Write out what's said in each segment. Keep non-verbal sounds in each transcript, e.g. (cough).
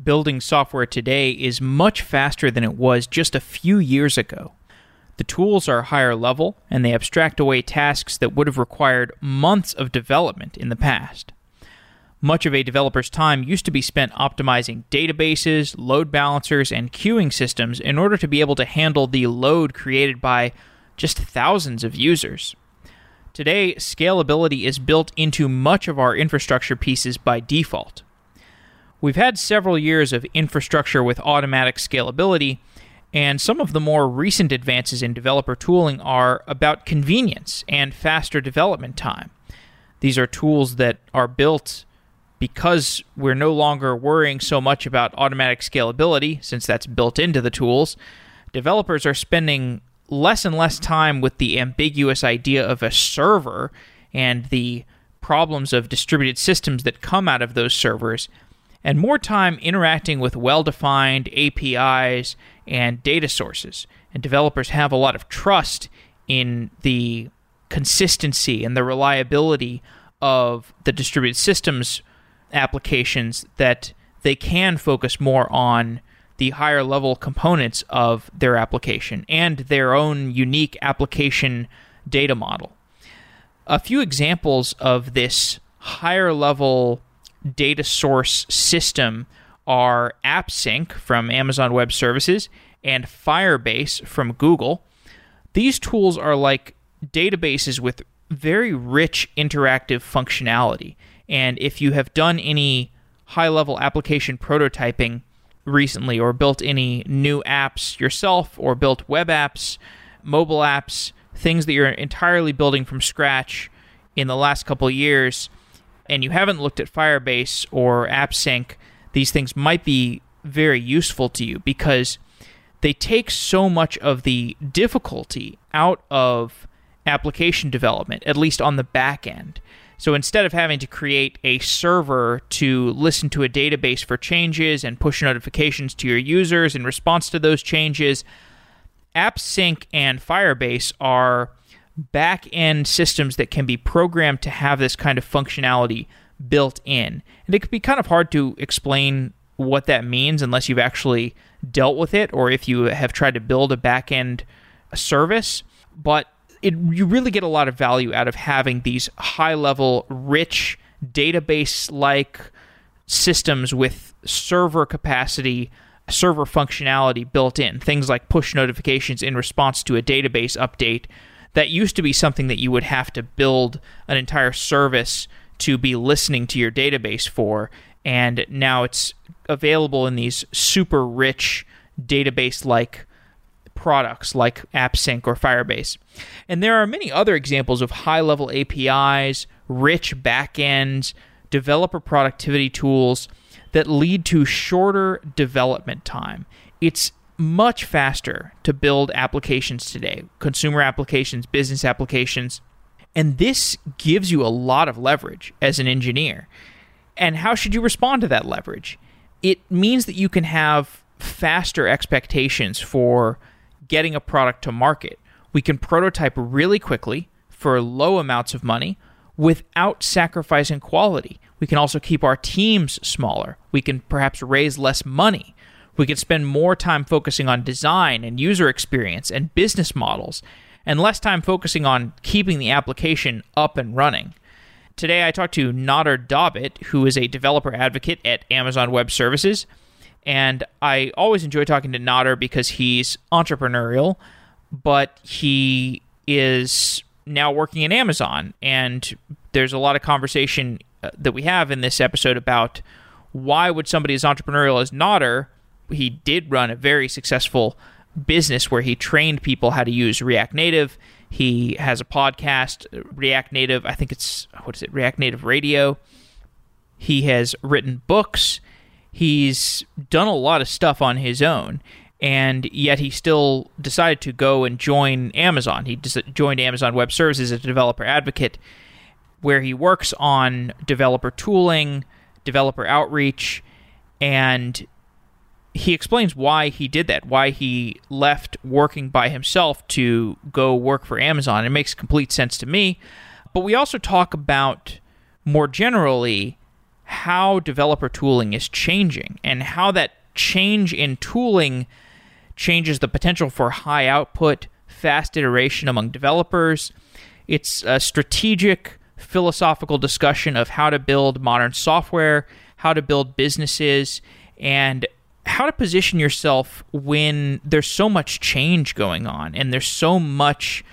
Building software today is much faster than it was just a few years ago. The tools are higher level, and they abstract away tasks that would have required months of development in the past. Much of a developer's time used to be spent optimizing databases, load balancers, and queuing systems in order to be able to handle the load created by just thousands of users. Today, scalability is built into much of our infrastructure pieces by default. We've had several years of infrastructure with automatic scalability, and some of the more recent advances in developer tooling are about convenience and faster development time. These are tools that are built because we're no longer worrying so much about automatic scalability, since that's built into the tools. Developers are spending less and less time with the ambiguous idea of a server and the problems of distributed systems that come out of those servers and more time interacting with well defined APIs and data sources. And developers have a lot of trust in the consistency and the reliability of the distributed systems applications that they can focus more on the higher level components of their application and their own unique application data model. A few examples of this higher level data source system are AppSync from Amazon Web Services and Firebase from Google. These tools are like databases with very rich interactive functionality. And if you have done any high level application prototyping recently or built any new apps yourself or built web apps, mobile apps, things that you're entirely building from scratch in the last couple years, and you haven't looked at Firebase or AppSync, these things might be very useful to you because they take so much of the difficulty out of application development, at least on the back end. So instead of having to create a server to listen to a database for changes and push notifications to your users in response to those changes, AppSync and Firebase are back end systems that can be programmed to have this kind of functionality built in. And it can be kind of hard to explain what that means unless you've actually dealt with it or if you have tried to build a back end service. But it, you really get a lot of value out of having these high level, rich, database like systems with server capacity, server functionality built in. Things like push notifications in response to a database update that used to be something that you would have to build an entire service to be listening to your database for. And now it's available in these super rich database like products like AppSync or Firebase. And there are many other examples of high level APIs, rich backends, developer productivity tools that lead to shorter development time. It's much faster to build applications today consumer applications, business applications. And this gives you a lot of leverage as an engineer. And how should you respond to that leverage? It means that you can have faster expectations for getting a product to market. We can prototype really quickly for low amounts of money without sacrificing quality. We can also keep our teams smaller. We can perhaps raise less money we could spend more time focusing on design and user experience and business models, and less time focusing on keeping the application up and running. Today, I talked to Nader Dabit, who is a developer advocate at Amazon Web Services. And I always enjoy talking to Nader because he's entrepreneurial, but he is now working in Amazon. And there's a lot of conversation uh, that we have in this episode about why would somebody as entrepreneurial as Nader he did run a very successful business where he trained people how to use React Native. He has a podcast, React Native. I think it's what is it, React Native Radio. He has written books. He's done a lot of stuff on his own, and yet he still decided to go and join Amazon. He joined Amazon Web Services as a developer advocate, where he works on developer tooling, developer outreach, and he explains why he did that, why he left working by himself to go work for Amazon. It makes complete sense to me. But we also talk about more generally how developer tooling is changing and how that change in tooling changes the potential for high output, fast iteration among developers. It's a strategic, philosophical discussion of how to build modern software, how to build businesses, and how to position yourself when there's so much change going on and there's so much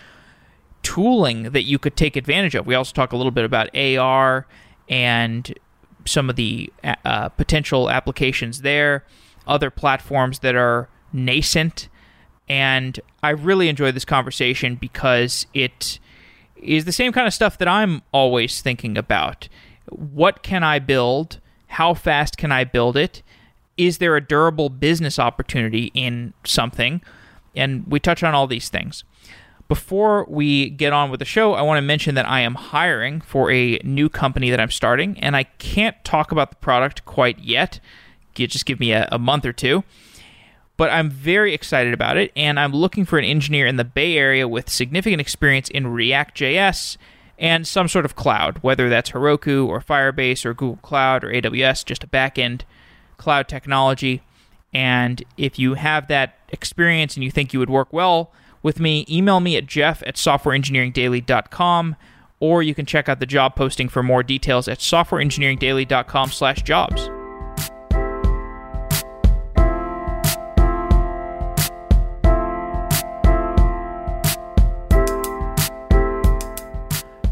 tooling that you could take advantage of. We also talk a little bit about AR and some of the uh, potential applications there, other platforms that are nascent. And I really enjoy this conversation because it is the same kind of stuff that I'm always thinking about. What can I build? How fast can I build it? Is there a durable business opportunity in something? And we touch on all these things. Before we get on with the show, I want to mention that I am hiring for a new company that I'm starting, and I can't talk about the product quite yet. Just give me a, a month or two. But I'm very excited about it, and I'm looking for an engineer in the Bay Area with significant experience in React.js and some sort of cloud, whether that's Heroku or Firebase or Google Cloud or AWS, just a backend cloud technology. And if you have that experience and you think you would work well with me, email me at jeff at softwareengineeringdaily.com or you can check out the job posting for more details at softwareengineeringdaily.com slash jobs.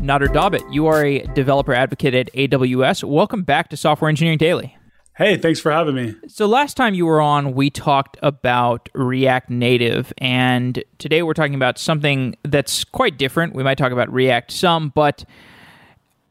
Nader Dabit, you are a developer advocate at AWS. Welcome back to Software Engineering Daily. Hey, thanks for having me. So, last time you were on, we talked about React Native, and today we're talking about something that's quite different. We might talk about React some, but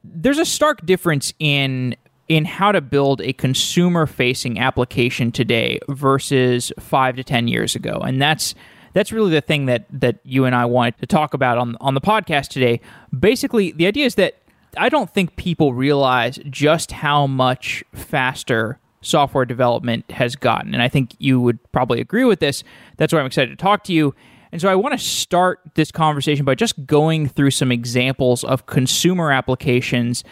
there's a stark difference in in how to build a consumer facing application today versus 5 to 10 years ago. And that's that's really the thing that that you and I wanted to talk about on on the podcast today. Basically, the idea is that I don't think people realize just how much faster software development has gotten. And I think you would probably agree with this. That's why I'm excited to talk to you. And so I want to start this conversation by just going through some examples of consumer applications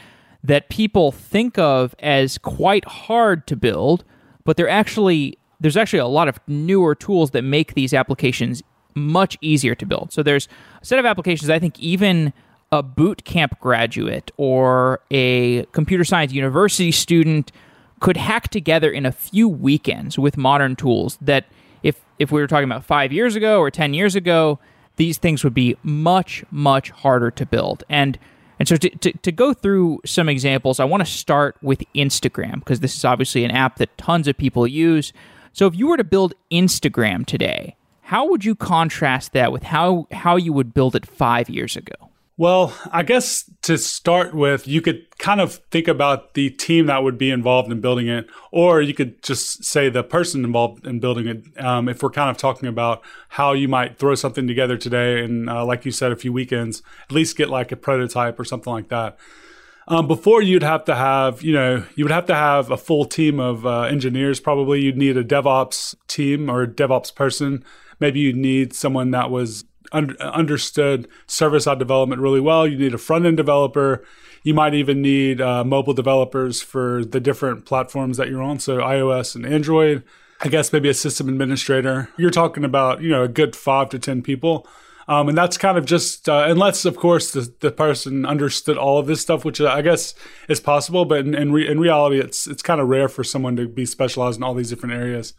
that people think of as quite hard to build, but they're actually there's actually a lot of newer tools that make these applications much easier to build. So there's a set of applications I think even a boot camp graduate or a computer science university student could hack together in a few weekends with modern tools that if if we were talking about 5 years ago or 10 years ago these things would be much much harder to build. And and so to, to, to go through some examples i want to start with instagram because this is obviously an app that tons of people use. So if you were to build instagram today how would you contrast that with how how you would build it five years ago well, I guess to start with, you could kind of think about the team that would be involved in building it, or you could just say the person involved in building it. Um, if we're kind of talking about how you might throw something together today, and uh, like you said, a few weekends, at least get like a prototype or something like that. Um, before you'd have to have, you know, you would have to have a full team of uh, engineers. Probably you'd need a DevOps team or a DevOps person. Maybe you'd need someone that was understood service side development really well. You need a front end developer. You might even need uh, mobile developers for the different platforms that you're on. So iOS and Android. I guess maybe a system administrator. You're talking about you know a good five to ten people. Um, and that's kind of just uh, unless of course the, the person understood all of this stuff which i guess is possible but in, in, re- in reality it's it's kind of rare for someone to be specialized in all these different areas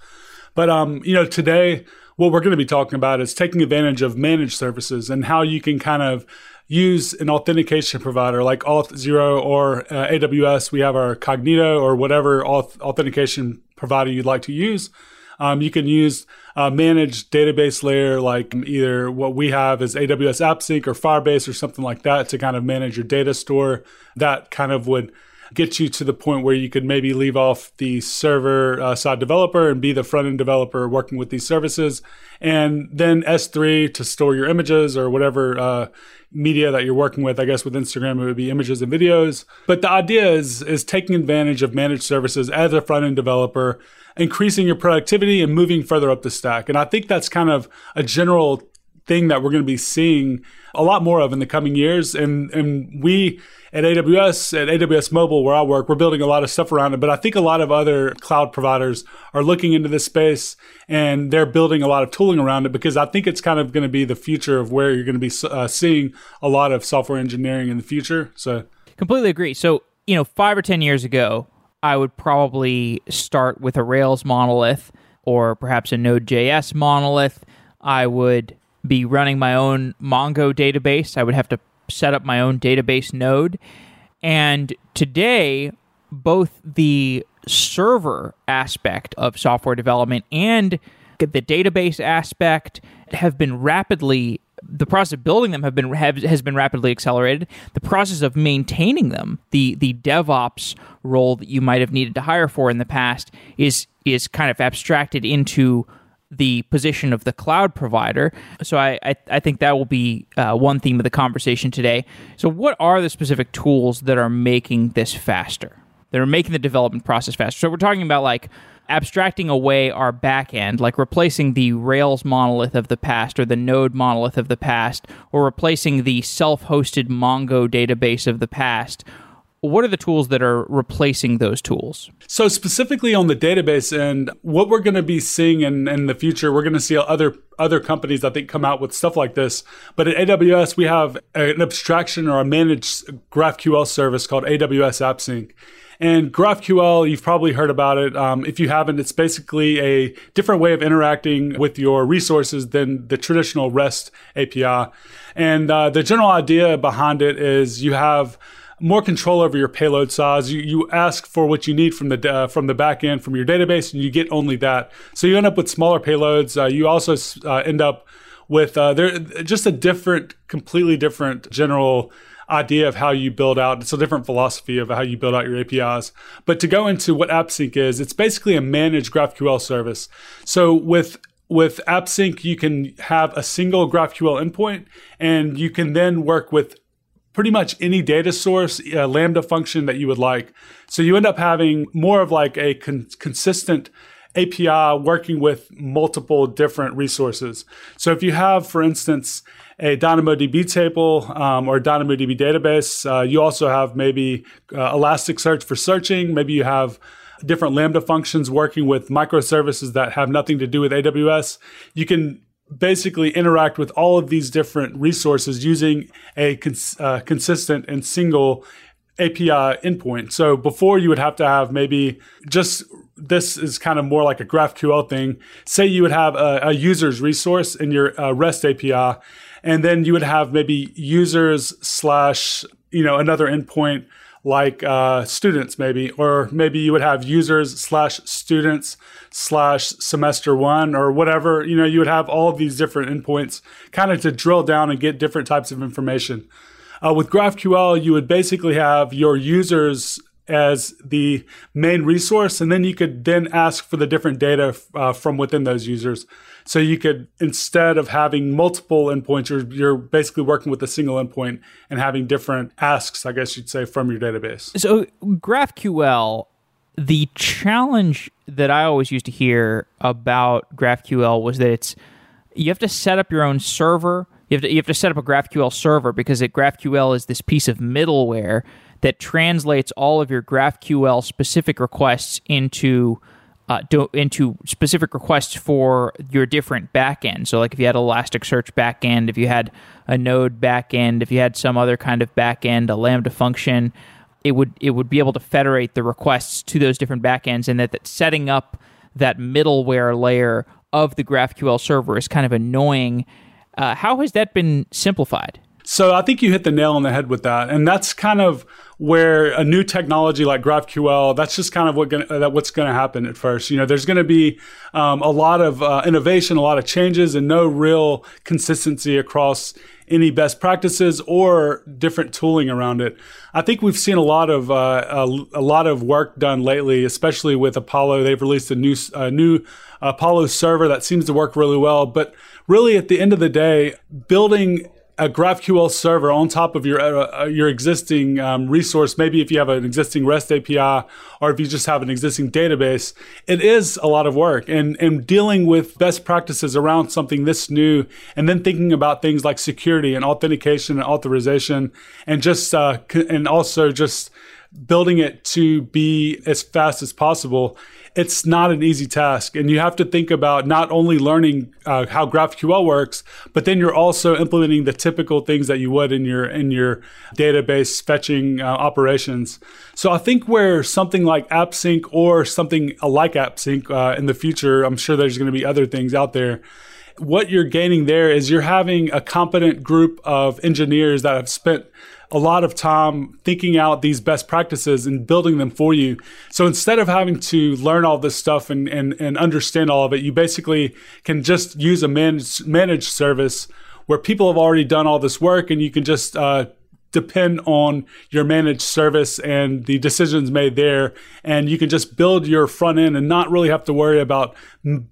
but um, you know today what we're going to be talking about is taking advantage of managed services and how you can kind of use an authentication provider like Auth0 or uh, AWS. We have our Cognito or whatever auth- authentication provider you'd like to use. Um, you can use a managed database layer like either what we have is AWS AppSync or Firebase or something like that to kind of manage your data store. That kind of would get you to the point where you could maybe leave off the server uh, side developer and be the front end developer working with these services. And then S3 to store your images or whatever uh, media that you're working with. I guess with Instagram, it would be images and videos. But the idea is, is taking advantage of managed services as a front end developer, increasing your productivity and moving further up the stack. And I think that's kind of a general thing that we're going to be seeing a lot more of in the coming years. And and we at AWS, at AWS Mobile, where I work, we're building a lot of stuff around it. But I think a lot of other cloud providers are looking into this space and they're building a lot of tooling around it because I think it's kind of going to be the future of where you're going to be uh, seeing a lot of software engineering in the future. So completely agree. So you know, five or ten years ago, I would probably start with a Rails monolith or perhaps a Node.js monolith. I would be running my own Mongo database. I would have to set up my own database node. And today, both the server aspect of software development and the database aspect have been rapidly the process of building them have been have, has been rapidly accelerated. The process of maintaining them, the the DevOps role that you might have needed to hire for in the past, is is kind of abstracted into the position of the cloud provider. So I, I, I think that will be uh, one theme of the conversation today. So what are the specific tools that are making this faster? That are making the development process faster. So we're talking about like abstracting away our backend, like replacing the Rails monolith of the past or the Node monolith of the past, or replacing the self-hosted Mongo database of the past what are the tools that are replacing those tools? So, specifically on the database end, what we're going to be seeing in, in the future, we're going to see other other companies I think come out with stuff like this. But at AWS, we have an abstraction or a managed GraphQL service called AWS AppSync. And GraphQL, you've probably heard about it. Um, if you haven't, it's basically a different way of interacting with your resources than the traditional REST API. And uh, the general idea behind it is you have more control over your payload size. You, you ask for what you need from the uh, from the back end from your database, and you get only that. So you end up with smaller payloads. Uh, you also uh, end up with uh, there just a different, completely different general idea of how you build out. It's a different philosophy of how you build out your APIs. But to go into what AppSync is, it's basically a managed GraphQL service. So with with AppSync, you can have a single GraphQL endpoint, and you can then work with pretty much any data source, uh, Lambda function that you would like. So you end up having more of like a con- consistent API working with multiple different resources. So if you have, for instance, a DynamoDB table um, or DynamoDB database, uh, you also have maybe uh, Elasticsearch for searching. Maybe you have different Lambda functions working with microservices that have nothing to do with AWS. You can basically interact with all of these different resources using a cons- uh, consistent and single API endpoint. So before you would have to have maybe just this is kind of more like a GraphQL thing. Say you would have a, a user's resource in your uh, REST API, and then you would have maybe users slash you know another endpoint like uh, students maybe or maybe you would have users slash students slash semester one or whatever. You know you would have all these different endpoints kind of to drill down and get different types of information. Uh, with graphql you would basically have your users as the main resource and then you could then ask for the different data uh, from within those users so you could, instead of having multiple endpoints, you're, you're basically working with a single endpoint and having different asks, I guess you'd say, from your database. So GraphQL, the challenge that I always used to hear about GraphQL was that it's you have to set up your own server. You have to, you have to set up a GraphQL server because it, GraphQL is this piece of middleware that translates all of your GraphQL specific requests into uh, do, into specific requests for your different backend. So, like if you had Elasticsearch backend, if you had a Node backend, if you had some other kind of backend, a Lambda function, it would it would be able to federate the requests to those different backends, and that, that setting up that middleware layer of the GraphQL server is kind of annoying. Uh, how has that been simplified? So I think you hit the nail on the head with that, and that's kind of where a new technology like GraphQL, that's just kind of what gonna, that what's going to happen at first. You know, there's going to be um, a lot of uh, innovation, a lot of changes, and no real consistency across any best practices or different tooling around it. I think we've seen a lot of uh, a, a, lot of work done lately, especially with Apollo. They've released a new a new Apollo server that seems to work really well, but really at the end of the day, building a GraphQL server on top of your uh, uh, your existing um, resource, maybe if you have an existing REST API or if you just have an existing database, it is a lot of work. And and dealing with best practices around something this new, and then thinking about things like security and authentication and authorization, and just uh, and also just building it to be as fast as possible it's not an easy task. And you have to think about not only learning uh, how GraphQL works, but then you're also implementing the typical things that you would in your in your database fetching uh, operations. So I think where something like AppSync or something like AppSync uh, in the future, I'm sure there's going to be other things out there what you're gaining there is you're having a competent group of engineers that have spent a lot of time thinking out these best practices and building them for you. So instead of having to learn all this stuff and, and, and understand all of it, you basically can just use a managed, managed service where people have already done all this work and you can just uh, depend on your managed service and the decisions made there. And you can just build your front end and not really have to worry about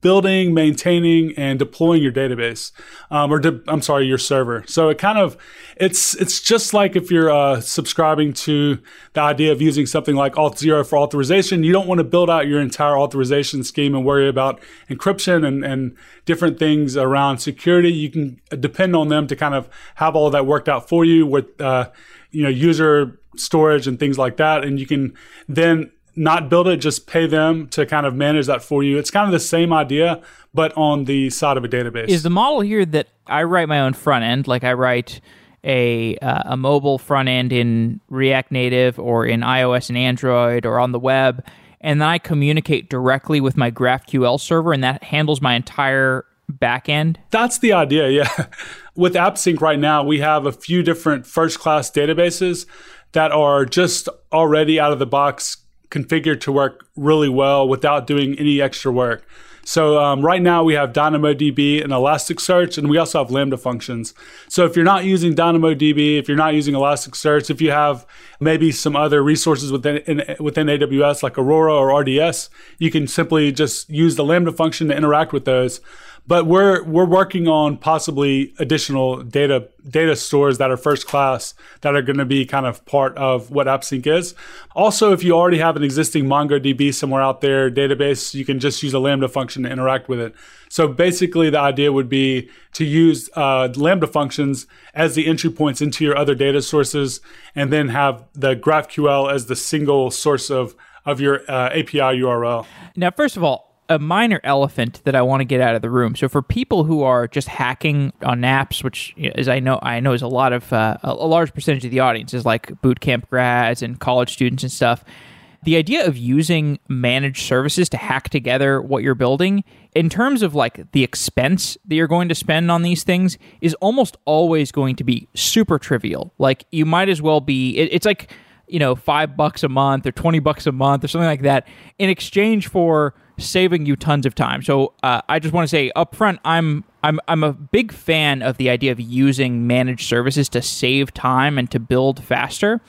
building, maintaining, and deploying your database, um, or de- I'm sorry, your server. So it kind of it's it's just like if you're uh, subscribing to the idea of using something like Auth0 for authorization. You don't want to build out your entire authorization scheme and worry about encryption and, and different things around security. You can depend on them to kind of have all of that worked out for you with uh, you know user storage and things like that, and you can then not build it, just pay them to kind of manage that for you. It's kind of the same idea, but on the side of a database. Is the model here that I write my own front end, like I write a uh, a mobile front end in React Native or in iOS and Android or on the web, and then I communicate directly with my GraphQL server, and that handles my entire backend? That's the idea, yeah. (laughs) with AppSync right now, we have a few different first class databases that are just already out of the box configured to work really well without doing any extra work. So um, right now we have DynamoDB and Elasticsearch, and we also have Lambda functions. So if you're not using DynamoDB, if you're not using Elasticsearch, if you have maybe some other resources within in, within AWS like Aurora or RDS, you can simply just use the Lambda function to interact with those but we're we're working on possibly additional data data stores that are first class that are going to be kind of part of what AppSync is. Also, if you already have an existing MongoDB somewhere out there database, you can just use a Lambda function to interact with it. So basically, the idea would be to use uh, Lambda functions as the entry points into your other data sources, and then have the GraphQL as the single source of of your uh, API URL. Now, first of all, a minor elephant that I want to get out of the room. So for people who are just hacking on apps, which as I know I know is a lot of uh, a large percentage of the audience is like boot camp grads and college students and stuff. The idea of using managed services to hack together what you're building in terms of like the expense that you're going to spend on these things is almost always going to be super trivial. Like you might as well be it, it's like you know, five bucks a month or 20 bucks a month or something like that in exchange for saving you tons of time. So uh, I just want to say up front, I'm I'm I'm a big fan of the idea of using managed services to save time and to build faster.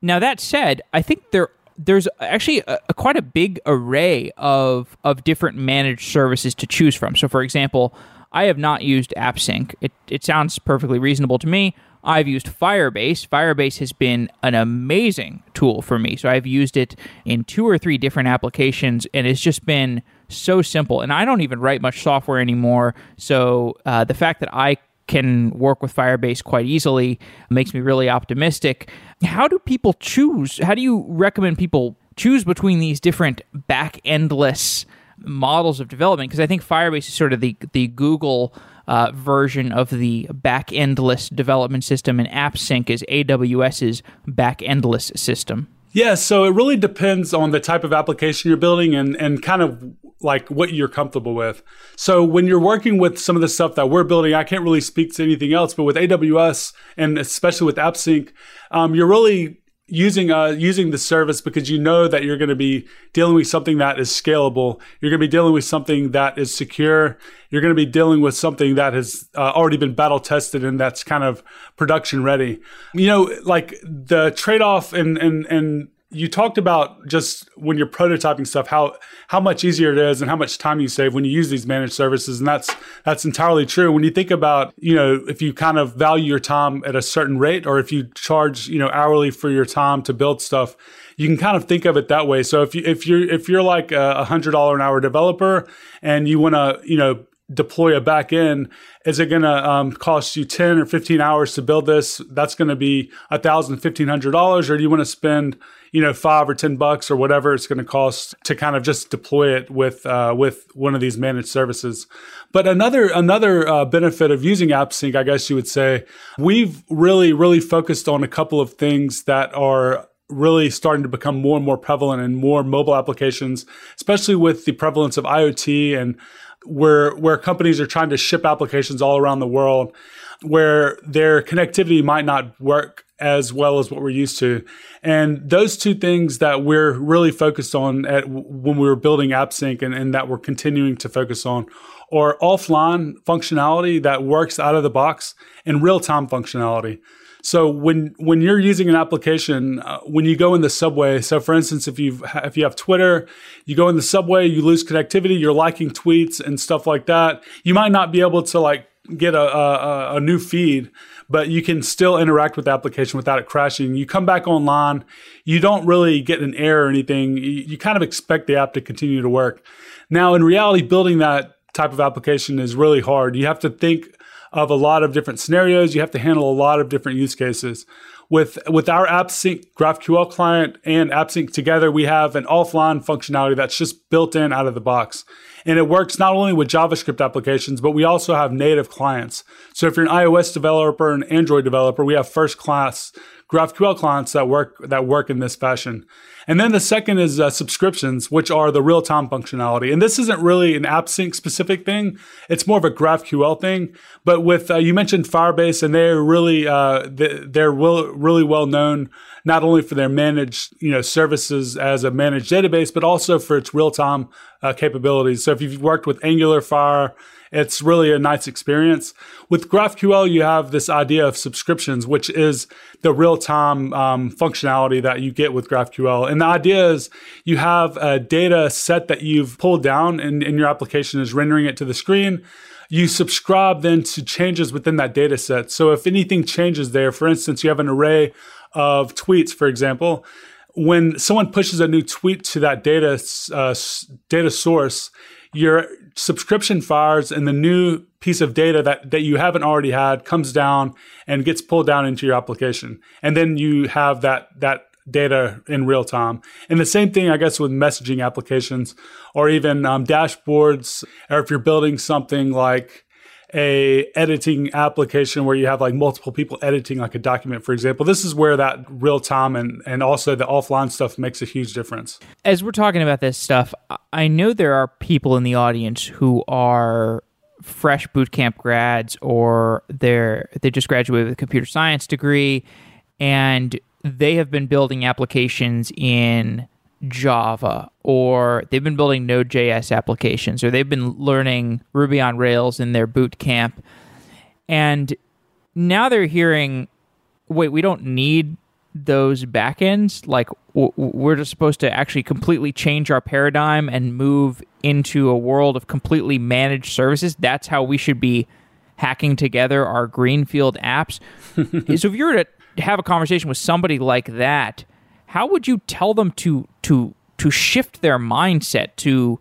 Now that said, I think there there's actually a, a, quite a big array of of different managed services to choose from. So for example, I have not used AppSync. It it sounds perfectly reasonable to me. I've used Firebase. Firebase has been an amazing tool for me. So I've used it in two or three different applications, and it's just been so simple. And I don't even write much software anymore. So uh, the fact that I can work with Firebase quite easily makes me really optimistic. How do people choose? How do you recommend people choose between these different back endless models of development? Because I think Firebase is sort of the the Google uh, version of the back endless development system, and AppSync is AWS's back endless system. Yeah, so it really depends on the type of application you're building and, and kind of like what you're comfortable with. So when you're working with some of the stuff that we're building, I can't really speak to anything else, but with AWS and especially with AppSync, um, you're really using uh using the service because you know that you're going to be dealing with something that is scalable. You're going to be dealing with something that is secure. You're going to be dealing with something that has uh, already been battle tested and that's kind of production ready. You know like the trade off and and and you talked about just when you're prototyping stuff how how much easier it is and how much time you save when you use these managed services and that's that's entirely true. When you think about you know if you kind of value your time at a certain rate or if you charge you know hourly for your time to build stuff you can kind of think of it that way. So if you if you're if you're like a hundred dollar an hour developer and you want to you know deploy a back end is it going to um, cost you 10 or 15 hours to build this? That's going to be a thousand fifteen hundred dollars or do you want to spend you know five or ten bucks or whatever it's going to cost to kind of just deploy it with uh, with one of these managed services? But another another uh, benefit of using appsync i guess you would say we've really really focused on a couple of things that are really starting to become more and more prevalent in more mobile applications especially with the prevalence of iot and where where companies are trying to ship applications all around the world where their connectivity might not work as well as what we're used to. And those two things that we're really focused on at when we were building AppSync and, and that we're continuing to focus on are offline functionality that works out of the box and real-time functionality. So when when you're using an application, uh, when you go in the subway, so for instance, if you if you have Twitter, you go in the subway, you lose connectivity, you're liking tweets and stuff like that. You might not be able to like get a, a, a new feed, but you can still interact with the application without it crashing. You come back online, you don't really get an error or anything. You, you kind of expect the app to continue to work. Now, in reality, building that type of application is really hard. You have to think of a lot of different scenarios. You have to handle a lot of different use cases. With with our AppSync GraphQL client and AppSync together, we have an offline functionality that's just built in out of the box. And it works not only with JavaScript applications, but we also have native clients. So if you're an iOS developer and Android developer, we have first class GraphQL clients that work that work in this fashion. And then the second is uh, subscriptions, which are the real time functionality. And this isn't really an AppSync specific thing; it's more of a GraphQL thing. But with uh, you mentioned Firebase, and they're really uh, they're really well known not only for their managed you know services as a managed database, but also for its real time uh, capabilities. So if you've worked with Angular Fire it's really a nice experience. With GraphQL, you have this idea of subscriptions, which is the real time um, functionality that you get with GraphQL. And the idea is you have a data set that you've pulled down and, and your application is rendering it to the screen you subscribe then to changes within that data set. So if anything changes there, for instance, you have an array of tweets, for example, when someone pushes a new tweet to that data uh, data source, your subscription fires and the new piece of data that, that you haven't already had comes down and gets pulled down into your application. And then you have that, that data in real time. And the same thing, I guess, with messaging applications or even um, dashboards, or if you're building something like a editing application where you have like multiple people editing like a document for example. This is where that real time and and also the offline stuff makes a huge difference. As we're talking about this stuff i know there are people in the audience who are fresh bootcamp grads or they're they just graduated with a computer science degree and they have been building applications in Java or they've been building Node.js applications or they've been learning Ruby on Rails in their boot camp. And now they're hearing, wait, we don't need those backends. Like, w- we're just supposed to actually completely change our paradigm and move into a world of completely managed services. That's how we should be hacking together our greenfield apps. (laughs) so, if you were to have a conversation with somebody like that, how would you tell them to to to shift their mindset to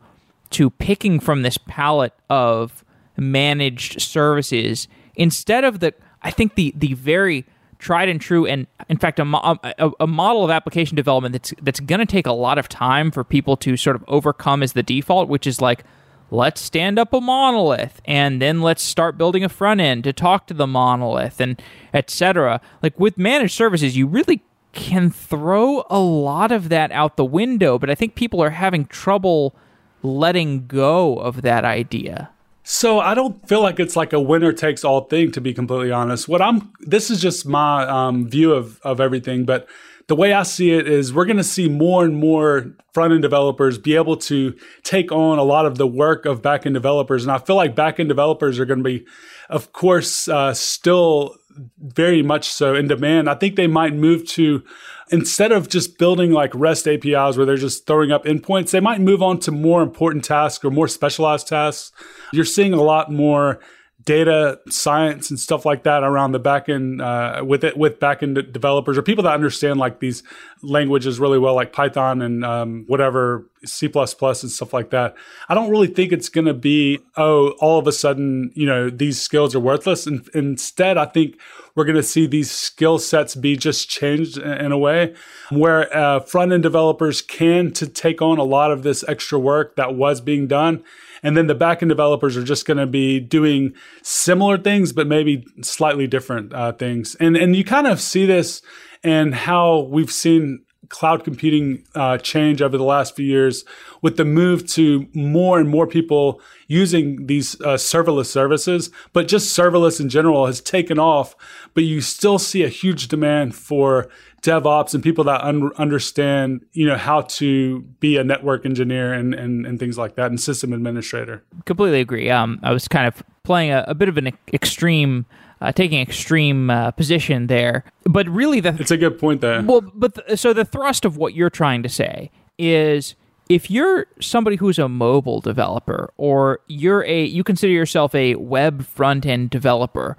to picking from this palette of managed services instead of the I think the the very tried and true and in fact a, a, a model of application development that's that's going to take a lot of time for people to sort of overcome as the default which is like let's stand up a monolith and then let's start building a front end to talk to the monolith and etc like with managed services you really can throw a lot of that out the window, but I think people are having trouble letting go of that idea. So I don't feel like it's like a winner takes all thing to be completely honest. What I'm this is just my um, view of of everything, but the way I see it is we're going to see more and more front end developers be able to take on a lot of the work of back end developers. And I feel like back end developers are going to be, of course, uh, still very much so in demand. I think they might move to instead of just building like REST APIs where they're just throwing up endpoints, they might move on to more important tasks or more specialized tasks. You're seeing a lot more data science and stuff like that around the backend uh, with it with backend developers or people that understand like these languages really well, like Python and um, whatever C and stuff like that. I don't really think it's going to be oh all of a sudden you know these skills are worthless. And instead, I think we're going to see these skill sets be just changed in a way where uh, front end developers can to take on a lot of this extra work that was being done and then the backend developers are just going to be doing similar things, but maybe slightly different uh, things. And and you kind of see this and how we've seen cloud computing uh, change over the last few years with the move to more and more people using these uh, serverless services, but just serverless in general has taken off. But you still see a huge demand for DevOps and people that un- understand, you know, how to be a network engineer and, and, and things like that and system administrator. Completely agree. Um, I was kind of playing a, a bit of an extreme, uh, taking extreme uh, position there, but really the it's a good point there. Well, but th- so the thrust of what you're trying to say is if you're somebody who's a mobile developer or you're a you consider yourself a web front end developer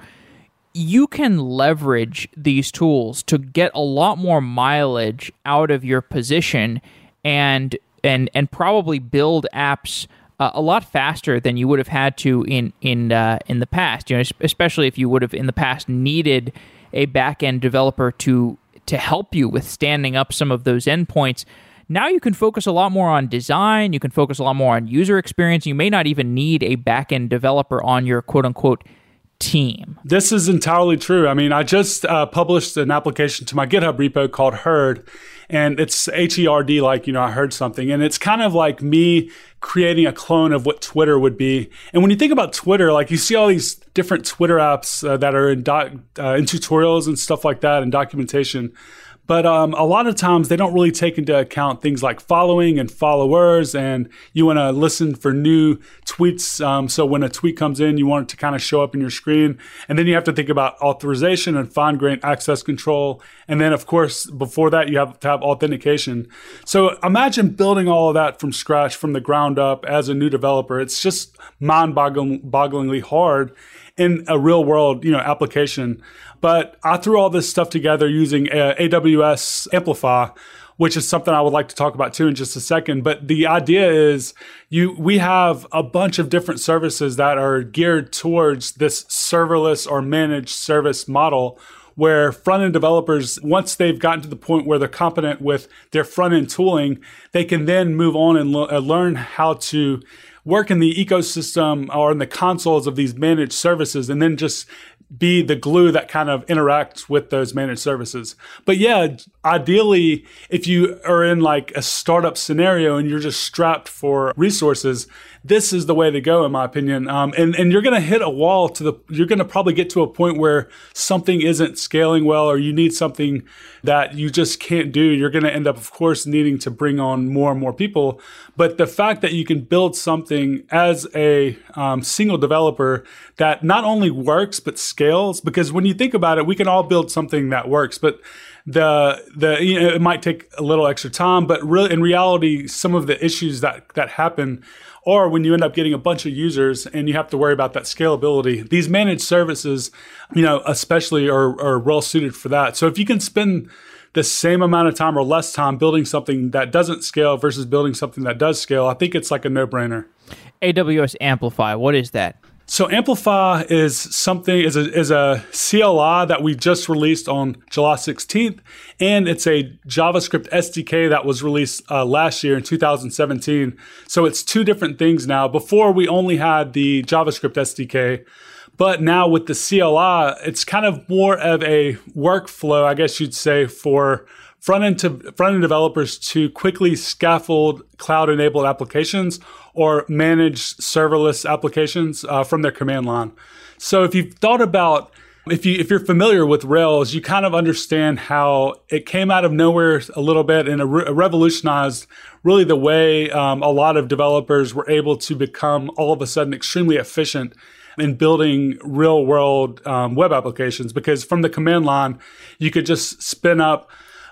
you can leverage these tools to get a lot more mileage out of your position and and and probably build apps uh, a lot faster than you would have had to in in uh, in the past. You know, especially if you would have in the past needed a back end developer to to help you with standing up some of those endpoints. Now you can focus a lot more on design. You can focus a lot more on user experience. You may not even need a back end developer on your quote unquote team. This is entirely true. I mean, I just uh, published an application to my GitHub repo called Herd, and it's H E R D, like, you know, I heard something. And it's kind of like me creating a clone of what Twitter would be. And when you think about Twitter, like you see all these different Twitter apps uh, that are in, doc, uh, in tutorials and stuff like that and documentation. But um, a lot of times they don't really take into account things like following and followers, and you want to listen for new tweets. Um, so when a tweet comes in, you want it to kind of show up in your screen. And then you have to think about authorization and fine grained access control. And then, of course, before that, you have to have authentication. So imagine building all of that from scratch, from the ground up as a new developer. It's just mind bogglingly hard in a real world, you know, application. But I threw all this stuff together using uh, AWS Amplify, which is something I would like to talk about too in just a second. But the idea is you we have a bunch of different services that are geared towards this serverless or managed service model where front end developers, once they've gotten to the point where they're competent with their front end tooling, they can then move on and lo- uh, learn how to work in the ecosystem or in the consoles of these managed services and then just be the glue that kind of interacts with those managed services. But yeah, ideally, if you are in like a startup scenario and you're just strapped for resources, this is the way to go, in my opinion. Um, and and you're going to hit a wall to the. You're going to probably get to a point where something isn't scaling well, or you need something that you just can't do. You're going to end up, of course, needing to bring on more and more people. But the fact that you can build something as a um, single developer that not only works but scales, because when you think about it, we can all build something that works, but the the you know, it might take a little extra time, but really in reality, some of the issues that that happen or when you end up getting a bunch of users and you have to worry about that scalability. These managed services, you know, especially are, are well suited for that. So if you can spend the same amount of time or less time building something that doesn't scale versus building something that does scale, I think it's like a no brainer. AWS Amplify, what is that? So Amplify is something is a is a CLI that we just released on July 16th, and it's a JavaScript SDK that was released uh, last year in 2017. So it's two different things now. Before we only had the JavaScript SDK, but now with the CLI, it's kind of more of a workflow, I guess you'd say, for front end to front end developers to quickly scaffold cloud enabled applications or manage serverless applications uh, from their command line. So if you've thought about if you if you're familiar with Rails, you kind of understand how it came out of nowhere a little bit and re- revolutionized really the way um, a lot of developers were able to become all of a sudden extremely efficient in building real world um, web applications because from the command line, you could just spin up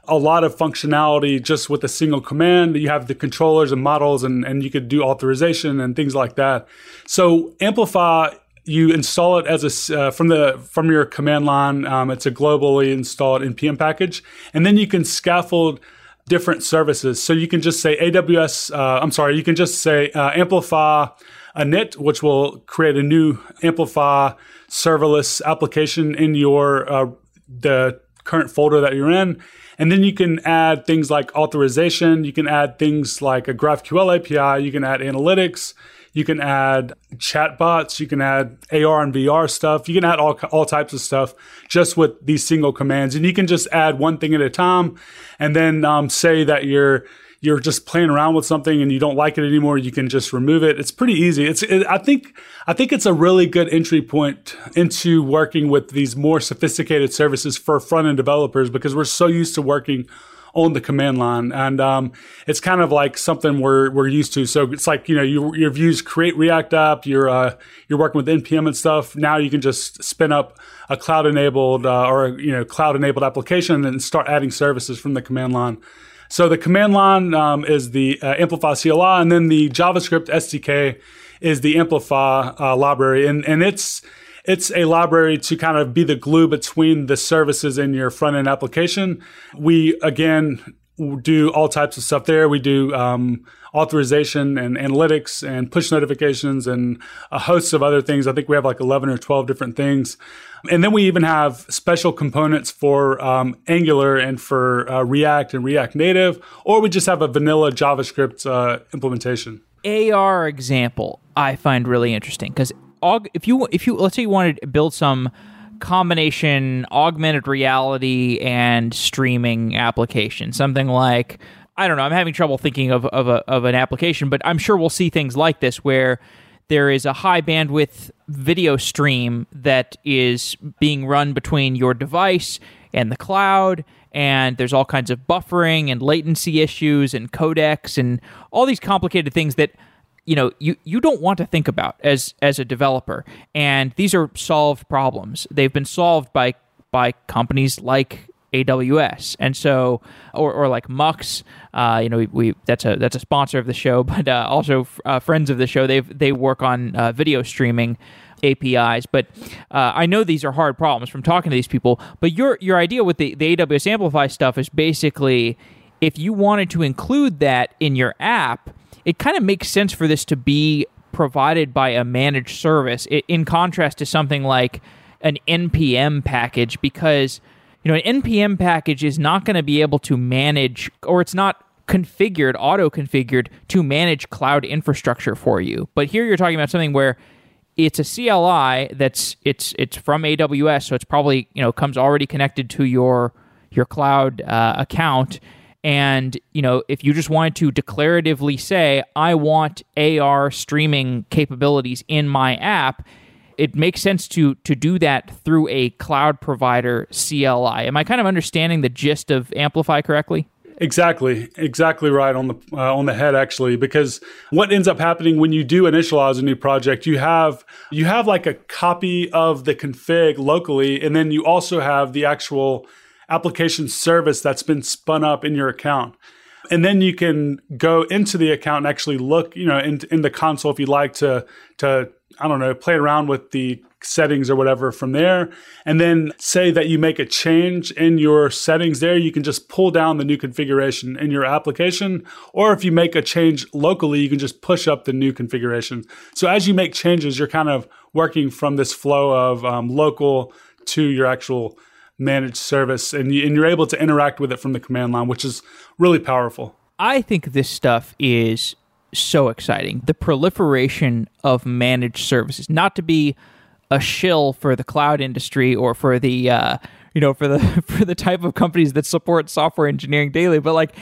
a lot of functionality just with a single command. You have the controllers and models, and, and you could do authorization and things like that. So Amplify, you install it as a uh, from the from your command line. Um, it's a globally installed npm package, and then you can scaffold different services. So you can just say AWS. Uh, I'm sorry, you can just say uh, Amplify init, which will create a new Amplify serverless application in your uh, the current folder that you're in. And then you can add things like authorization. You can add things like a GraphQL API. You can add analytics. You can add chatbots. You can add AR and VR stuff. You can add all, all types of stuff just with these single commands. And you can just add one thing at a time and then um, say that you're you're just playing around with something and you don't like it anymore, you can just remove it. It's pretty easy. It's it, I think I think it's a really good entry point into working with these more sophisticated services for front end developers because we're so used to working on the command line, and um, it's kind of like something we're we're used to. So it's like you know you, you've used create React app, you're uh, you're working with npm and stuff. Now you can just spin up a cloud enabled uh, or you know cloud enabled application and start adding services from the command line. So the command line um, is the uh, Amplify CLI, and then the JavaScript SDK is the Amplify uh, library, and and it's it's a library to kind of be the glue between the services in your front end application. We again do all types of stuff there. We do um, authorization and analytics and push notifications and a host of other things. I think we have like 11 or 12 different things. And then we even have special components for um, Angular and for uh, React and React Native, or we just have a vanilla JavaScript uh, implementation. AR example I find really interesting because if you if you let's say you wanted to build some combination augmented reality and streaming application, something like I don't know. I'm having trouble thinking of of, a, of an application, but I'm sure we'll see things like this where there is a high bandwidth video stream that is being run between your device and the cloud and there's all kinds of buffering and latency issues and codecs and all these complicated things that you know you, you don't want to think about as as a developer and these are solved problems they've been solved by by companies like AWS, and so or, or like Mux, uh, you know, we, we, that's a that's a sponsor of the show, (laughs) but uh, also uh, friends of the show. They they work on uh, video streaming APIs, but uh, I know these are hard problems from talking to these people. But your your idea with the the AWS Amplify stuff is basically if you wanted to include that in your app, it kind of makes sense for this to be provided by a managed service, in contrast to something like an npm package because you know, an npm package is not going to be able to manage, or it's not configured, auto configured to manage cloud infrastructure for you. But here you're talking about something where it's a CLI that's it's it's from AWS, so it's probably you know comes already connected to your your cloud uh, account. And you know, if you just wanted to declaratively say, "I want AR streaming capabilities in my app," it makes sense to to do that through a cloud provider CLI. Am I kind of understanding the gist of Amplify correctly? Exactly, exactly right on the uh, on the head actually. Because what ends up happening when you do initialize a new project, you have you have like a copy of the config locally, and then you also have the actual application service that's been spun up in your account and then you can go into the account and actually look, you know, in, in the console if you'd like to to I don't know, play around with the settings or whatever from there. And then say that you make a change in your settings there, you can just pull down the new configuration in your application. Or if you make a change locally, you can just push up the new configuration. So as you make changes, you're kind of working from this flow of um, local to your actual managed service and, you, and you're able to interact with it from the command line, which is really powerful. I think this stuff is so exciting. The proliferation of managed services, not to be a shill for the cloud industry or for the uh, you know for the (laughs) for the type of companies that support software engineering daily, but like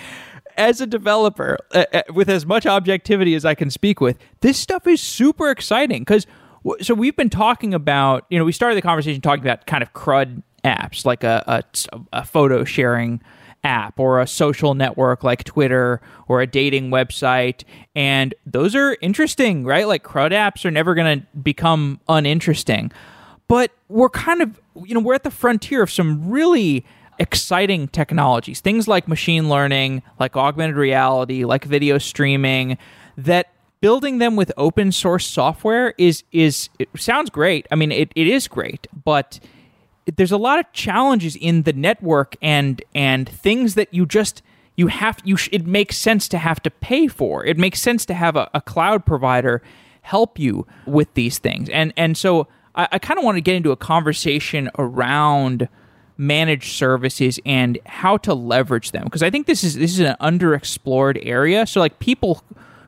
as a developer uh, uh with as much objectivity as I can speak with, this stuff is super exciting because so we've been talking about you know we started the conversation talking about kind of crud apps like a, a, a photo sharing app or a social network like Twitter or a dating website. And those are interesting, right? Like CRUD apps are never going to become uninteresting. But we're kind of, you know, we're at the frontier of some really exciting technologies, things like machine learning, like augmented reality, like video streaming, that building them with open source software is is it sounds great. I mean, it, it is great, but there's a lot of challenges in the network and and things that you just you have you sh- it makes sense to have to pay for. It makes sense to have a, a cloud provider help you with these things. And and so I, I kind of want to get into a conversation around managed services and how to leverage them because I think this is this is an underexplored area. So like people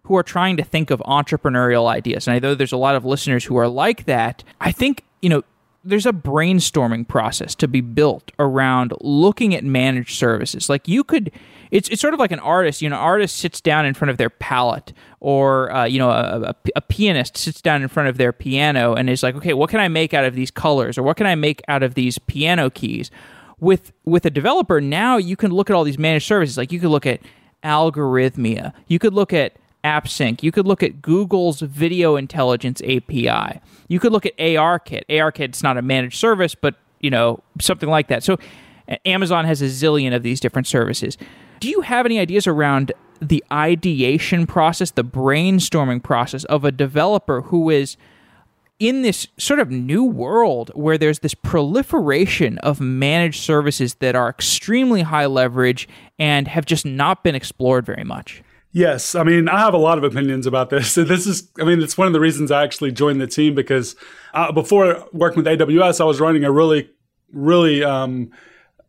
who are trying to think of entrepreneurial ideas, and I know there's a lot of listeners who are like that. I think you know there's a brainstorming process to be built around looking at managed services. Like you could, it's it's sort of like an artist. You know, an artist sits down in front of their palette, or uh, you know, a, a, a, pianist sits down in front of their piano and is like, okay, what can I make out of these colors, or what can I make out of these piano keys? With with a developer now, you can look at all these managed services. Like you could look at Algorithmia, you could look at AppSync. You could look at Google's Video Intelligence API. You could look at ARKit. ARKit's not a managed service, but you know something like that. So Amazon has a zillion of these different services. Do you have any ideas around the ideation process, the brainstorming process of a developer who is in this sort of new world where there's this proliferation of managed services that are extremely high leverage and have just not been explored very much? Yes, I mean, I have a lot of opinions about this. (laughs) This is, I mean, it's one of the reasons I actually joined the team because uh, before working with AWS, I was running a really, really um,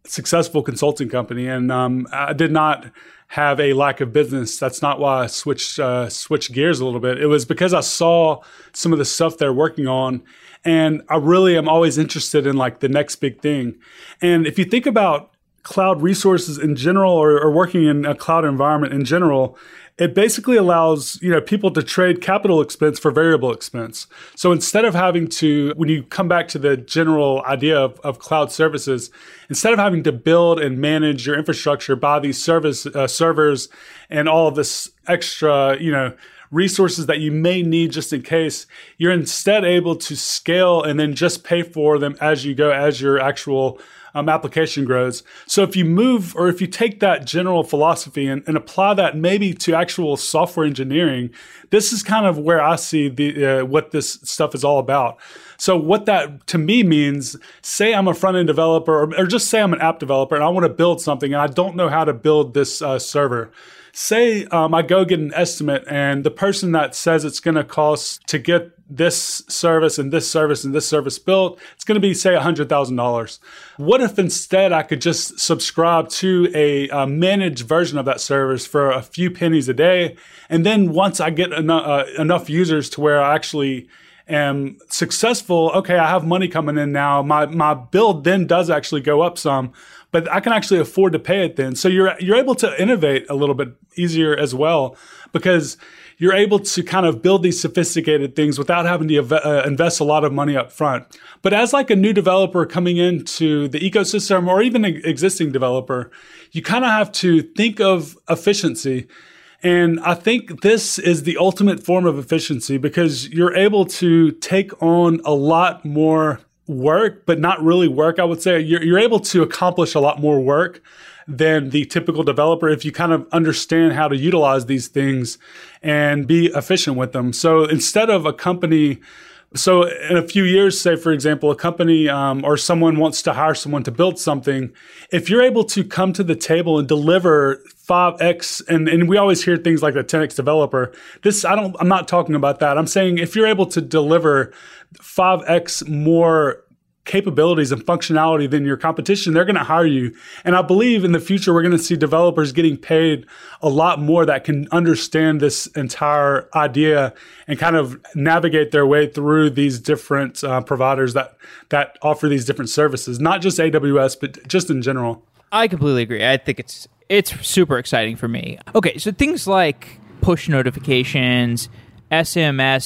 successful consulting company, and um, I did not have a lack of business. That's not why I switched uh, switched gears a little bit. It was because I saw some of the stuff they're working on, and I really am always interested in like the next big thing. And if you think about cloud resources in general or, or, working in a cloud environment in general, it basically allows you know people to trade capital expense for variable expense. So instead of having to, when you come back to the general idea of, of cloud services, instead of having to build and manage your infrastructure by these service uh, servers and all this extra, you know resources that you may need just in case, you're instead able to scale and then just pay for them as you go, as your actual um, application grows. So if you move or if you take that general philosophy and, and, apply that maybe to actual software engineering, this is kind of where I see the uh, what this stuff is all about. So what that to me means, say I'm a front end developer, or, or, just say I'm an app developer and I want to build something and I don't know how to build this uh, server say um, I go get an estimate and the person that says it's going to cost to get this service and this service and this service built, it's going to be, say, $100,000. What if instead I could just subscribe to a, a, managed version of that service for a few pennies a day? And then once I get enough, uh, enough users to where I actually am successful, okay, I have money coming in now. My, my bill then does actually go up some, but I can actually afford to pay it then. So you're, you're able to innovate a little bit easier as well because you're able to kind of build these sophisticated things without having to uh, invest a lot of money up front. But as like a new developer coming into the ecosystem or even an existing developer, you kind of have to think of efficiency. And I think this is the ultimate form of efficiency because you're able to take on a lot more work, but not really work. I would say you're, you're able to accomplish a lot more work than the typical developer if you kind of understand how to utilize these things and be efficient with them. So instead of a company, so in a few years, say for example, a company um, or someone wants to hire someone to build something, if you're able to come to the table and deliver 5x and, and we always hear things like the 10x developer this i don't i'm not talking about that i'm saying if you're able to deliver 5x more capabilities and functionality than your competition, they're going to hire you. And I believe in the future, we're going to see developers getting paid a lot more that can understand this entire idea and kind of navigate their way through these different uh, providers that, that offer these different services, not just AWS, but just in general. I completely agree. I think it's it's super exciting for me. Okay, so things like push notifications, SMS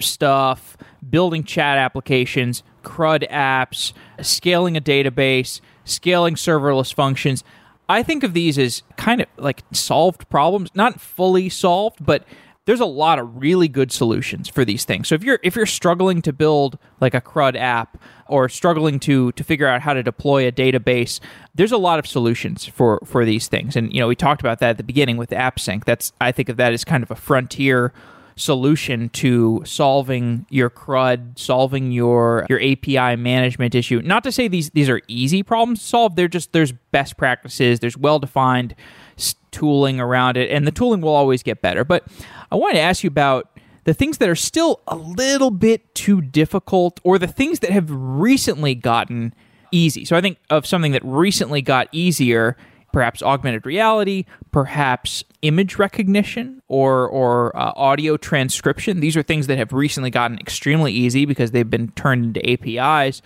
stuff, building chat applications, CRUD apps, scaling a database, scaling serverless functions. I think of these as kind of like solved problems, not fully solved, but there's a lot of really good solutions for these things. So if you're if you're struggling to build like a CRUD app or struggling to to figure out how to deploy a database, there's a lot of solutions for for these things. And you know, we talked about that at the beginning with AppSync. That's I think of that as kind of a frontier solution to solving your CRUD, solving your your API management issue. Not to say these these are easy problems to solve. They're just there's best practices, there's well defined tooling around it, and the tooling will always get better. But I wanted to ask you about the things that are still a little bit too difficult, or the things that have recently gotten easy. So I think of something that recently got easier perhaps augmented reality, perhaps image recognition or or uh, audio transcription. These are things that have recently gotten extremely easy because they've been turned into APIs.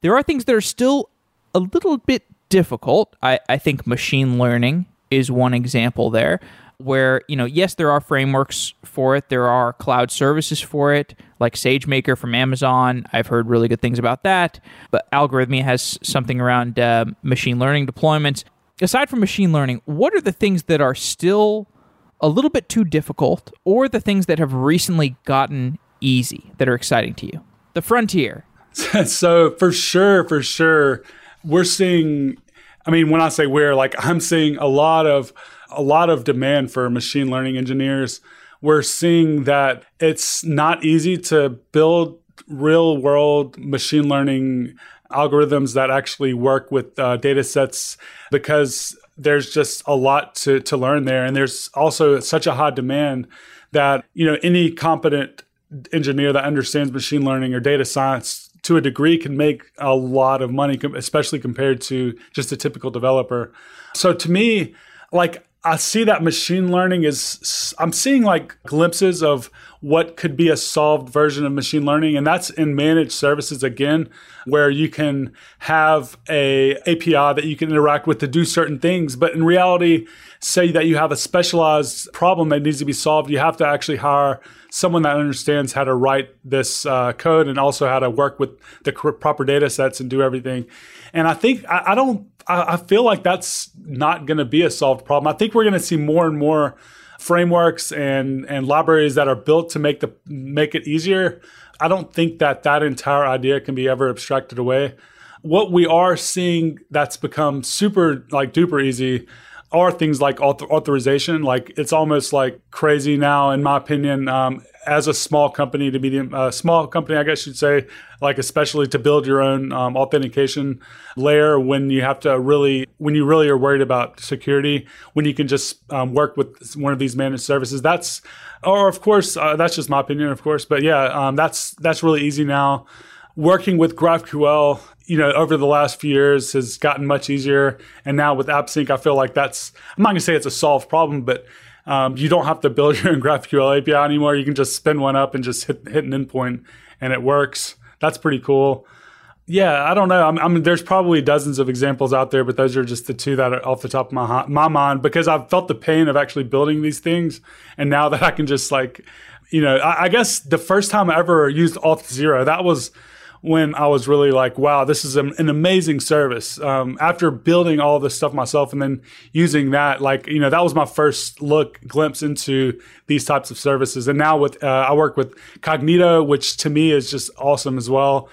There are things that are still a little bit difficult. I, I think machine learning is one example there where you know yes there are frameworks for it there are cloud services for it like sagemaker from amazon i've heard really good things about that but algorithmia has something around uh, machine learning deployments aside from machine learning, what are the things that are still a little bit too difficult or the things that have recently gotten easy that are exciting to you? The frontier. (laughs) so, for sure, for sure, we're seeing I mean, when I say we're like I'm seeing a lot of a lot of demand for machine learning engineers. We're seeing that it's not easy to build real world machine learning algorithms that actually work with uh, data sets because there's just a lot to, to learn there. And there's also such a high demand that, you know, any competent engineer that understands machine learning or data science to a degree can make a lot of money, especially compared to just a typical developer. So to me, like I see that machine learning is, I'm seeing like glimpses of what could be a solved version of machine learning. And that's in managed services again, where you can have a API that you can interact with to do certain things. But in reality, say that you have a specialized problem that needs to be solved, you have to actually hire someone that understands how to write this uh, code and also how to work with the proper data sets and do everything. And I think I, I don't I, I feel like that's not going to be a solved problem. I think we're going to see more and more frameworks and and libraries that are built to make the make it easier. I don't think that that entire idea can be ever abstracted away. What we are seeing that's become super like duper easy are things like author- authorization. Like it's almost like crazy now, in my opinion. Um, as a small company to medium, uh, small company, I guess you'd say, like especially to build your own um, authentication layer when you have to really, when you really are worried about security, when you can just um, work with one of these managed services. That's, or of course, uh, that's just my opinion, of course, but yeah, um, that's that's really easy now. Working with GraphQL, you know, over the last few years has gotten much easier, and now with AppSync, I feel like that's. I'm not gonna say it's a solved problem, but um, you don't have to build (laughs) your own GraphQL API anymore. You can just spin one up and just hit, hit an endpoint and it works. That's pretty cool. Yeah, I don't know. I mean, there's probably dozens of examples out there, but those are just the two that are off the top of my my mind because I've felt the pain of actually building these things, and now that I can just like, you know, I, I guess the first time I ever used Auth0, that was when I was really like, wow, this is an, an amazing service. Um, after building all this stuff myself and then using that, like, you know, that was my first look, glimpse into these types of services. And now with, uh, I work with Cognito, which to me is just awesome as well.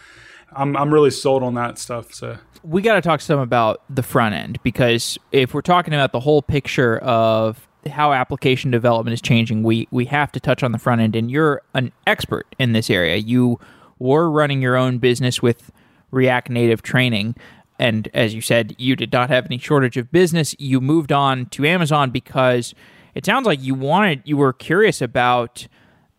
I'm, I'm really sold on that stuff. So we got to talk some about the front end because if we're talking about the whole picture of how application development is changing, we we have to touch on the front end. And you're an expert in this area. You or running your own business with React Native training. And as you said, you did not have any shortage of business. You moved on to Amazon because it sounds like you wanted, you were curious about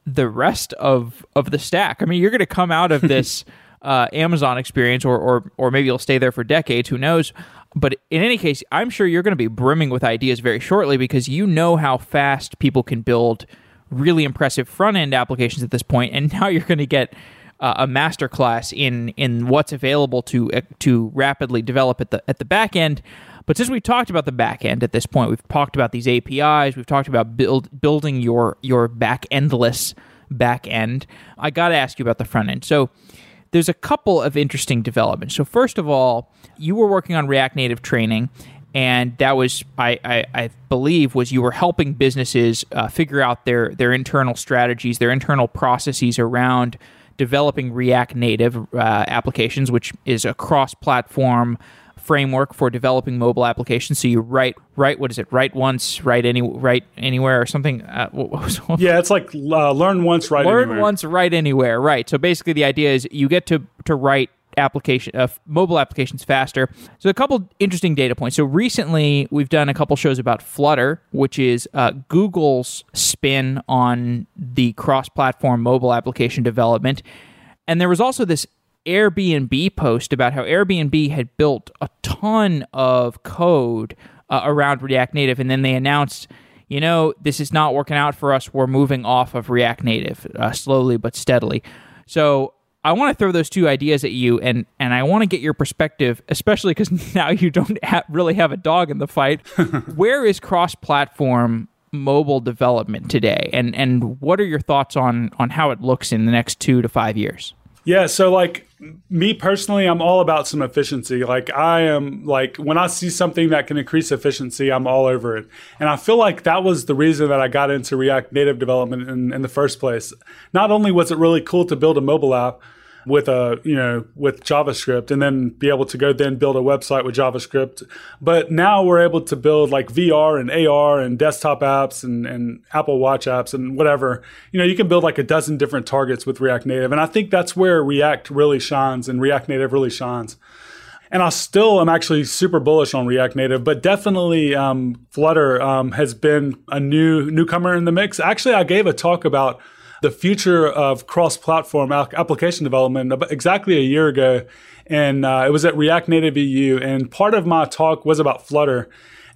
the rest of of the stack. I mean, you're going to come out of (laughs) this uh, Amazon experience, or or or maybe you'll stay there for decades. Who knows? But in any case, I'm sure you're going to be brimming with ideas very shortly because you know how fast people can build really impressive front end applications at this point, and now you're going to get uh, a masterclass in in what's available to uh, to rapidly develop at the at the back end. But since we've talked about the back end at this point, we've talked about these APIs, we've talked about build building your your back endless back end. I got to ask you about the front end. So there's a couple of interesting developments. So first of all, you were working on React Native training and that was I, I, I believe was you were helping businesses uh, figure out their their internal strategies, their internal processes around developing React Native uh, applications, which is a cross-platform framework for developing mobile applications. So you write write what is it? Write once, write any write anywhere or something. Uh, what, what was, yeah, it's like uh, learn once, write learn anywhere. once, write anywhere. Right. So basically, the idea is you get to to write application uh, mobile applications faster. So a couple interesting data points. So recently we've done a couple shows about Flutter, which is uh, Google's spin on the cross-platform mobile application development. And there was also this Airbnb post about how Airbnb had built a ton of code uh, around React Native, and then they announced, you know, this is not working out for us. We're moving off of React Native uh, slowly but steadily. So I want to throw those two ideas at you, and and I want to get your perspective, especially because (laughs) now you don't ha- really have a dog in the fight. (laughs) Where is cross-platform mobile development today, and and what are your thoughts on on how it looks in the next two to five years? Yeah, so like me personally, I'm all about some efficiency. Like I am like when I see something that can increase efficiency, I'm all over it. And I feel like that was the reason that I got into React Native development in, in the first place. Not only was it really cool to build a mobile app, with a you know with JavaScript and then be able to go then build a website with JavaScript. But now we're able to build like VR and AR and desktop apps and, and Apple Watch apps and whatever. You know, you can build like a dozen different targets with React Native. And I think that's where React really shines and React Native really shines. And I still am actually super bullish on React Native, but definitely um, Flutter um, has been a new newcomer in the mix. Actually, I gave a talk about the future of cross-platform application development exactly a year ago, and uh, it was at React Native EU. And part of my talk was about Flutter.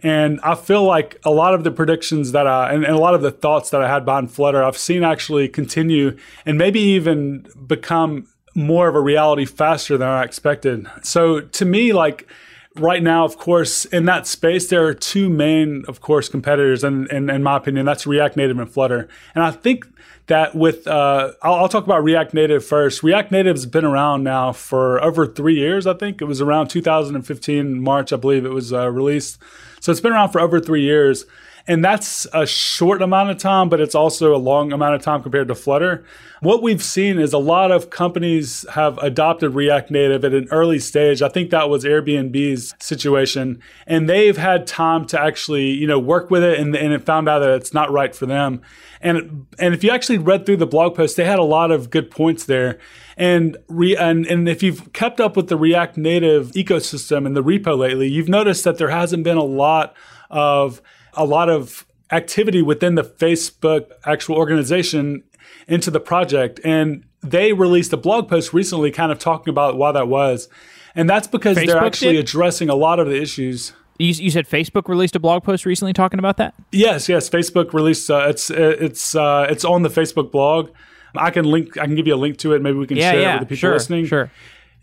And I feel like a lot of the predictions that I, and, and, a lot of the thoughts that I had behind Flutter, I've seen actually continue and maybe even become more of a reality faster than I expected. So to me, like right now, of course, in that space, there are two main, of course, competitors, and in my opinion, that's React Native and Flutter. And I think that with uh, I'll, I'll, talk about React Native first. React Native's been around now for over three years. I think it was around 2015 March, I believe it was uh, released. So it's been around for over three years, and that's a short amount of time, but it's also a long amount of time compared to Flutter. What we've seen is a lot of companies have adopted React Native at an early stage. I think that was Airbnb's situation, and they've had time to actually you know work with it, and, and it found out that it's not right for them. And and if you actually read through the blog post, they had a lot of good points there. And re, and and if you've kept up with the React Native ecosystem and the repo lately, you've noticed that there hasn't been a lot of a lot of activity within the Facebook actual organization into the project. And they released a blog post recently kind of talking about why that was. And that's because Facebook they're actually did? addressing a lot of the issues. You, you said Facebook released a blog post recently talking about that. Yes, yes. Facebook released uh, it's it's uh, it's on the Facebook blog. I can link. I can give you a link to it. Maybe we can yeah, share yeah, it with the people sure, listening. Sure.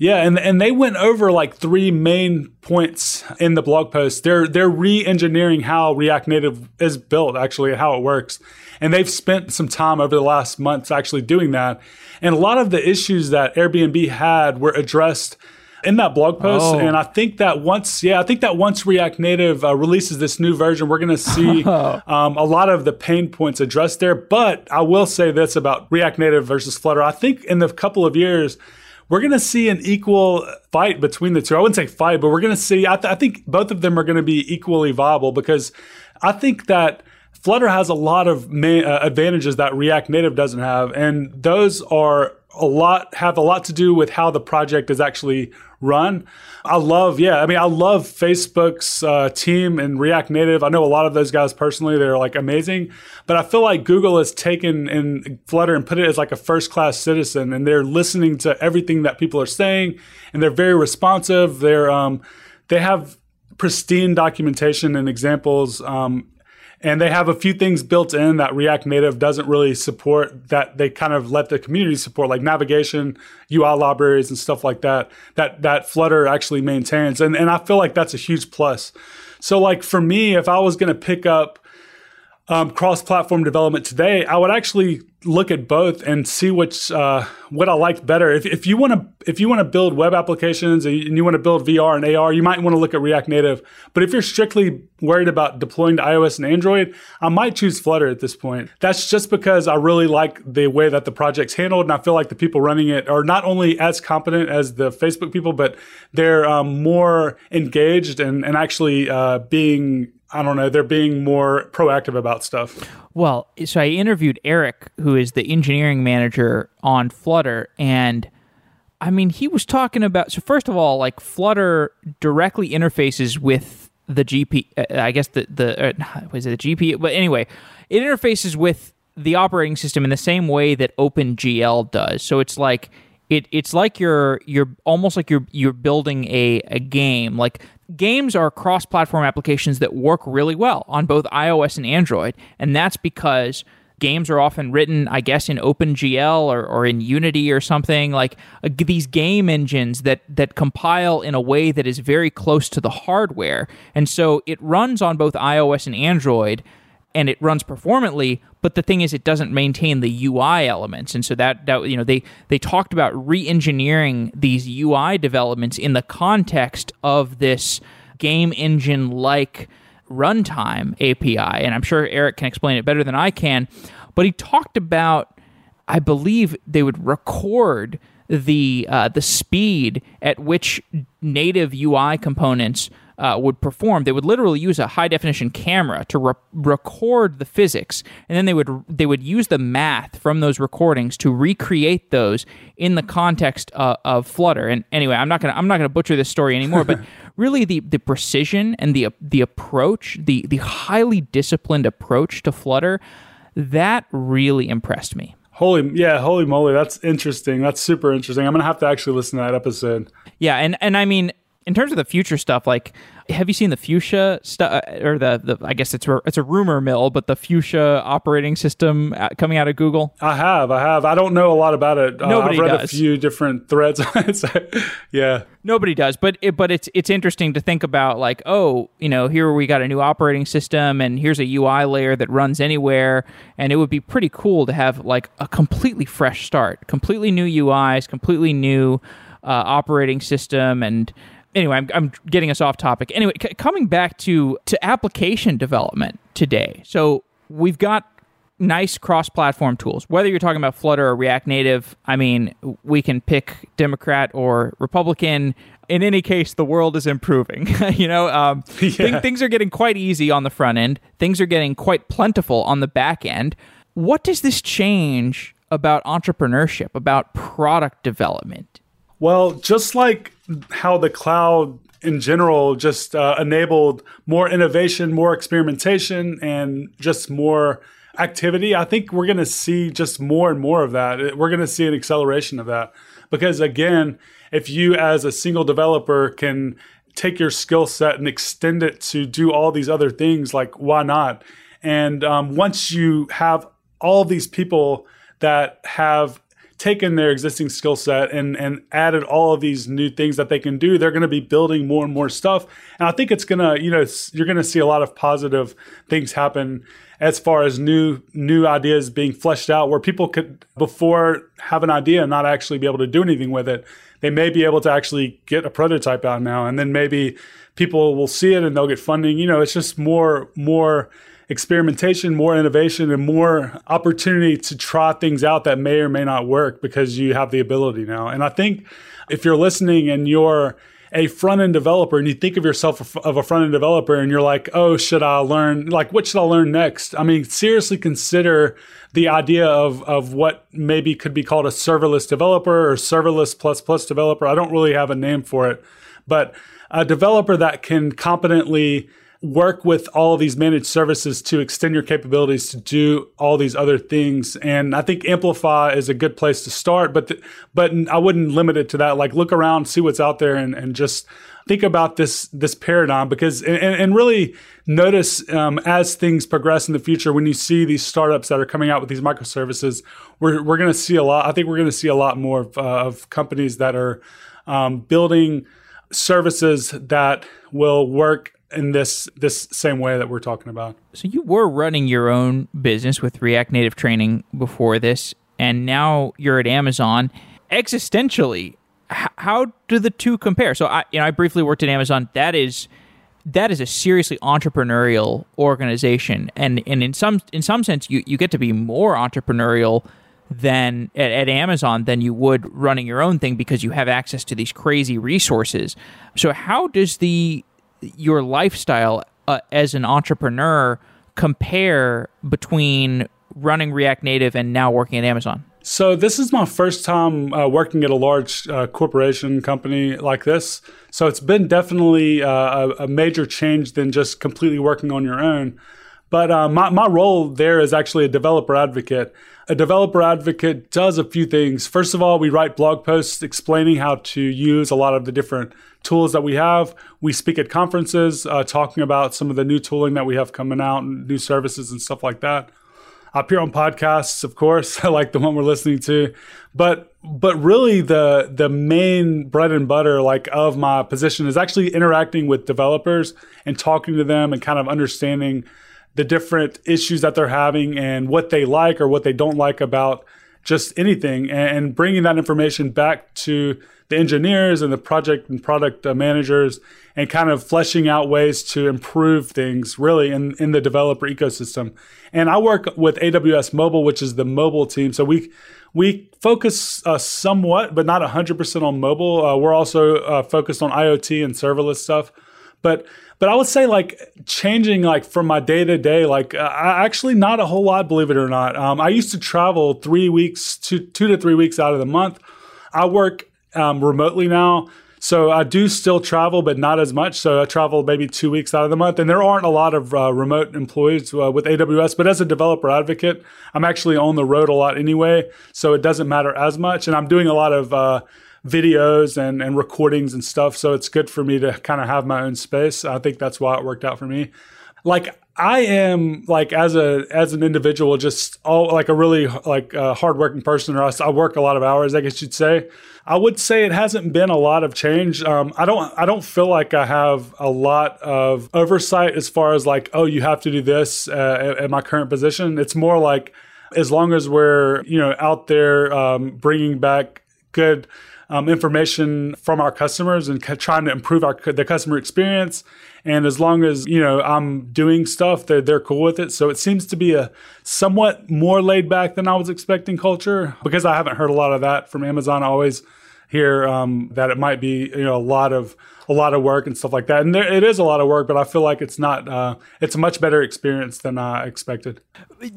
Yeah, and and they went over like three main points in the blog post. They're they're re-engineering how React Native is built, actually, how it works, and they've spent some time over the last months actually doing that. And a lot of the issues that Airbnb had were addressed in that blog post. Oh. And I think that once, yeah, I think that once React Native uh, releases this new version, we're going to see (laughs) um, a lot of the pain points addressed there. But I will say this about React Native versus Flutter. I think in the couple of years, we're going to see an equal fight between the two. I wouldn't say fight, but we're going to see, I, th- I think both of them are going to be equally viable because I think that Flutter has a lot of ma- uh, advantages that React Native doesn't have. And those are a lot, have a lot to do with how the project is actually run. I love, yeah, I mean, I love Facebook's uh, team and React Native. I know a lot of those guys personally; they're like amazing. But I feel like Google has taken in Flutter and put it as like a first class citizen, and they're listening to everything that people are saying, and they're very responsive. They're um, they have pristine documentation and examples um, and they have a few things built in that React Native doesn't really support that they kind of let the community support, like navigation, UI libraries, and stuff like that. That that Flutter actually maintains, and and I feel like that's a huge plus. So like for me, if I was going to pick up um, cross-platform development today, I would actually look at both and see which uh, what I liked better. If, if you want to if you want to build web applications and you want to build VR and AR, you might want to look at React Native. But if you're strictly worried about deploying to iOS and Android, I might choose Flutter at this point. That's just because I really like the way that the project's handled, and I feel like the people running it are not only as competent as the Facebook people, but they're um, more engaged and and actually uh, being I don't know, they're being more proactive about stuff. Well, so I interviewed Eric, who is the engineering manager on Flutter, and I mean, he was talking about. So first of all, like Flutter directly interfaces with the GP. Uh, I guess the the uh, was it the GPU? But anyway, it interfaces with the operating system in the same way that OpenGL does. So it's like it it's like you're you're almost like you're you're building a, a game. Like games are cross-platform applications that work really well on both iOS and Android, and that's because games are often written, I guess, in OpenGL or, or in Unity or something like uh, these game engines that that compile in a way that is very close to the hardware, and so it runs on both iOS and Android and it runs performantly but the thing is it doesn't maintain the UI elements. And so that that you know they they talked about re-engineering these UI developments in the context of this game engine like runtime API and I'm sure Eric can explain it better than I can but he talked about I believe they would record the uh, the speed at which native UI components uh, would perform, they would literally use a high definition camera to re- record the physics, and then they would they would use the math from those recordings to recreate those in the context uh, of Flutter. And anyway, I'm not gonna I'm not gonna butcher this story anymore, but (laughs) really the the precision and the the approach, the the highly disciplined approach to Flutter, that really impressed me. Holy yeah, holy moly, that's interesting. That's super interesting. I'm gonna have to actually listen to that episode. Yeah, and and I mean, in terms of the future stuff, like have you seen the Fuchsia stuff uh, or the, the I guess it's it's a rumor mill, but the Fuchsia operating system uh, coming out of Google? I have, I have. I don't know a lot about it. Nobody uh, I've read does. a few different threads. (laughs) yeah, nobody does. But it, but it's it's interesting to think about like oh you know here we got a new operating system and here's a UI layer that runs anywhere and it would be pretty cool to have like a completely fresh start, completely new UIs, completely new uh, operating system and anyway, I'm, I'm getting us off topic. Anyway, c- coming back to to application development today. So we've got nice cross-platform tools. Whether you're talking about Flutter or React Native, I mean, we can pick Democrat or Republican. In any case, the world is improving. (laughs) you know, um, (laughs) yeah. th- things are getting quite easy on the front end. Things are getting quite plentiful on the back end. What does this change about entrepreneurship, about product development? Well, just like how the cloud in general just uh, enabled more innovation, more experimentation, and just more activity, I think we're going to see just more and more of that. We're going to see an acceleration of that. Because again, if you as a single developer can take your skill set and extend it to do all these other things, like why not? And um, once you have all these people that have taken their existing skill set and and added all of these new things that they can do they're going to be building more and more stuff. And i think it's going to you know you're going to see a lot of positive things happen as far as new new ideas being fleshed out where people could before have an idea and not actually be able to do anything with it they may be able to actually get a prototype out now. And then maybe people will see it and they'll get funding. You know it's just more more experimentation, more innovation, and more opportunity to try things out that may or may not work because you have the ability now. And I think if you're listening and you're a front end developer and you think of yourself of a front end developer and you're like, oh, should I learn? Like, what should I learn next? I mean, seriously consider the idea of, of what maybe could be called a serverless developer or serverless plus plus developer. I don't really have a name for it, but a developer that can competently work with all of these managed services to extend your capabilities to do all these other things. And I think Amplify is a good place to start, but th- but I wouldn't limit it to that. Like look around, see what's out there, and, and just think about this this paradigm because and, and really notice um, as things progress in the future when you see these startups that are coming out with these microservices we're, we're going to see a lot i think we're going to see a lot more of, uh, of companies that are um, building services that will work in this this same way that we're talking about. So you were running your own business with React Native training before this, and now you're at Amazon. Existentially, how do the two compare? So I, you know, I briefly worked at Amazon. That is that is a seriously entrepreneurial organization, and and in some in some sense, you you get to be more entrepreneurial than at, at, Amazon than you would running your own thing because you have access to these crazy resources. So how does the your lifestyle uh, as an entrepreneur compare between running React Native and now working at Amazon? So this is my first time uh, working at a large uh, corporation company like this. So it's been definitely uh, a, a, major change than just completely working on your own. But uh, my, my role there is actually a developer advocate. A developer advocate does a few things. First of all, we write blog posts explaining how to use a lot of the different tools that we have. We speak at conferences uh, talking about some of the new tooling that we have coming out and new services and stuff like that. I appear on podcasts, of course, (laughs) like the one we're listening to. But but really the the main bread and butter like of my position is actually interacting with developers and talking to them and kind of understanding the different issues that they're having and what they like or what they don't like about just anything and bringing that information back to the engineers and the project and product uh, managers and kind of fleshing out ways to improve things really in, in the developer ecosystem. And I work with AWS Mobile, which is the mobile team. So we we focus uh, somewhat, but not 100% on mobile. Uh, we're also uh, focused on IoT and serverless stuff. But but I would say like changing like from my day to day, like uh, actually not a whole lot, believe it or not. Um, I used to travel three weeks, two two to three weeks out of the month. I work um, remotely now. So I do still travel, but not as much. So I travel maybe two weeks out of the month, and there aren't a lot of uh, remote employees uh, with AWS. But as a developer advocate, I'm actually on the road a lot anyway, so it doesn't matter as much. And I'm doing a lot of uh, videos and and recordings and stuff, so it's good for me to kind of have my own space. I think that's why it worked out for me. Like I am like as a as an individual, just all like a really like a hardworking person, or I work a lot of hours, I guess you'd say. I would say it hasn't been a lot of change. Um, I don't I don't feel like I have a lot of oversight as far as like oh you have to do this uh, at my current position. It's more like as long as we're you know out there um, bringing back good um, information from our customers and trying to improve our the customer experience. And as long as you know I'm doing stuff, they're they're cool with it. So it seems to be a somewhat more laid back than I was expecting culture because I haven't heard a lot of that from Amazon. I always hear um, that it might be you know a lot of a lot of work and stuff like that. And there, it is a lot of work, but I feel like it's not. Uh, it's a much better experience than I expected.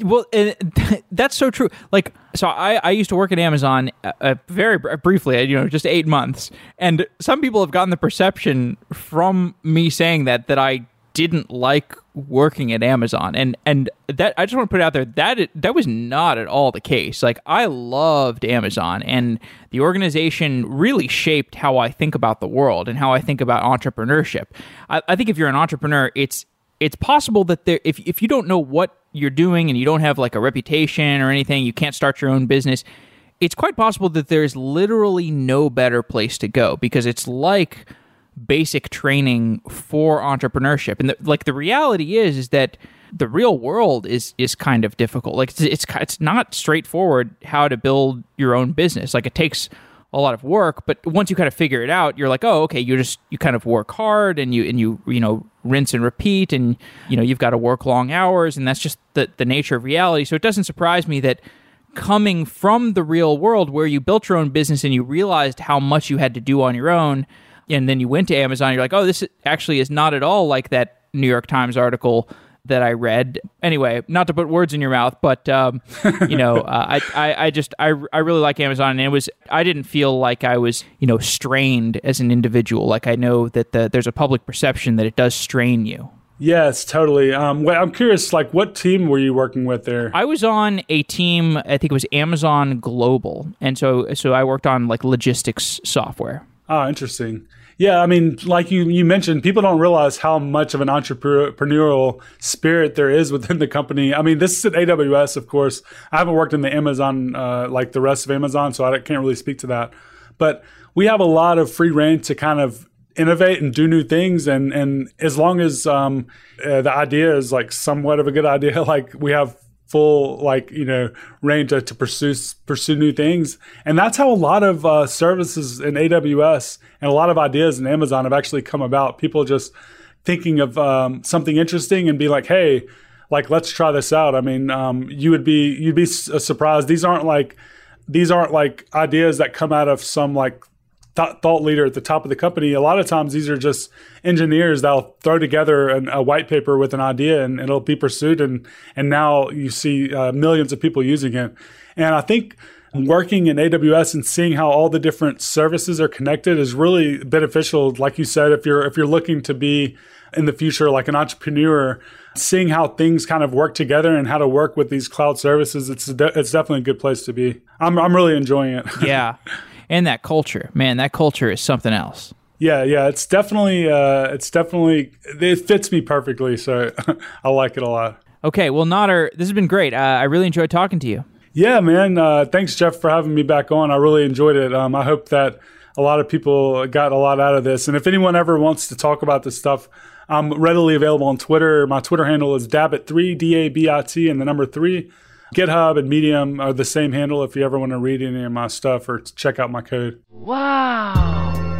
Well, (laughs) that's so true. Like, so I, I used to work at Amazon uh, uh very briefly, you know, just eight months, and some people have gotten the perception from me saying that that I didn't like working at Amazon, and and that I just want to put it out there that that was not at all the case. Like I loved Amazon, and the organization really shaped how I think about the world and how I think about entrepreneurship. I, I think if you're an entrepreneur, it's it's possible that there if if you don't know what you're doing and you don't have like a reputation or anything, you can't start your own business. It's quite possible that there's literally no better place to go because it's like basic training for entrepreneurship. And the, like the reality is is that the real world is is kind of difficult. Like it's, it's it's not straightforward how to build your own business. Like it takes a lot of work, but once you kind of figure it out, you're like, oh, okay, you just you kind of work hard and you and you you know rinse and repeat, and you know you've got to work long hours, and that's just the the nature of reality. So it doesn't surprise me that coming from the real world where you built your own business and you realized how much you had to do on your own and then you went to Amazon, you're like, oh, this actually is not at all like that New York Times article that I read. Anyway, not to put words in your mouth, but um, (laughs) you know, uh, I, I, I just I, I really like Amazon, and it was I didn't feel like I was you know strained as an individual. Like I know that the, there's a public perception that it does strain you. Yes, totally. Um, well, I'm curious, like, what team were you working with there? I was on a team. I think it was Amazon Global, and so so I worked on like logistics software. Ah, interesting. Yeah, I mean, like you you mentioned, people don't realize how much of an entrepreneurial spirit there is within the company. I mean, this is at AWS, of course. I haven't worked in the Amazon uh, like the rest of Amazon, so I can't really speak to that. But we have a lot of free reign to kind of innovate and do new things and and as long as um, uh, the idea is like somewhat of a good idea (laughs) like we have full like you know range to, to pursue pursue new things. And that's how a lot of uh, services in aws and a lot of ideas in amazon have actually come about. People just thinking of um, something interesting and be like hey like let's try this out. I mean um, you would be you'd be surprised. These aren't like these aren't like ideas that come out of some like th- thought leader at the top of the company. A lot of times, these are just engineers that'll throw together an, a white paper with an idea, and it'll be pursued. And and now you see uh, millions of people using it. And I think working in AWS and seeing how all the different services are connected is really beneficial. Like you said, if you're if you're looking to be in the future like an entrepreneur, seeing how things kind of work together and how to work with these cloud services, it's de- it's definitely a good place to be. I'm I'm really enjoying it. (laughs) yeah and that culture, man, that culture is something else. Yeah, yeah, it's definitely, uh, it's definitely, it fits me perfectly. So (laughs) I like it a lot. Okay, well, Nader, this has been great. Uh, I really enjoyed talking to you. Yeah, man. Uh, thanks, Jeff, for having me back on. I really enjoyed it. Um, I hope that a lot of people got a lot out of this. And if anyone ever wants to talk about this stuff, I'm readily available on Twitter. My Twitter handle is dabit3, D A B I T, and the number three. GitHub and Medium are the same handle if you ever want to read any of my stuff or check out my code. Wow.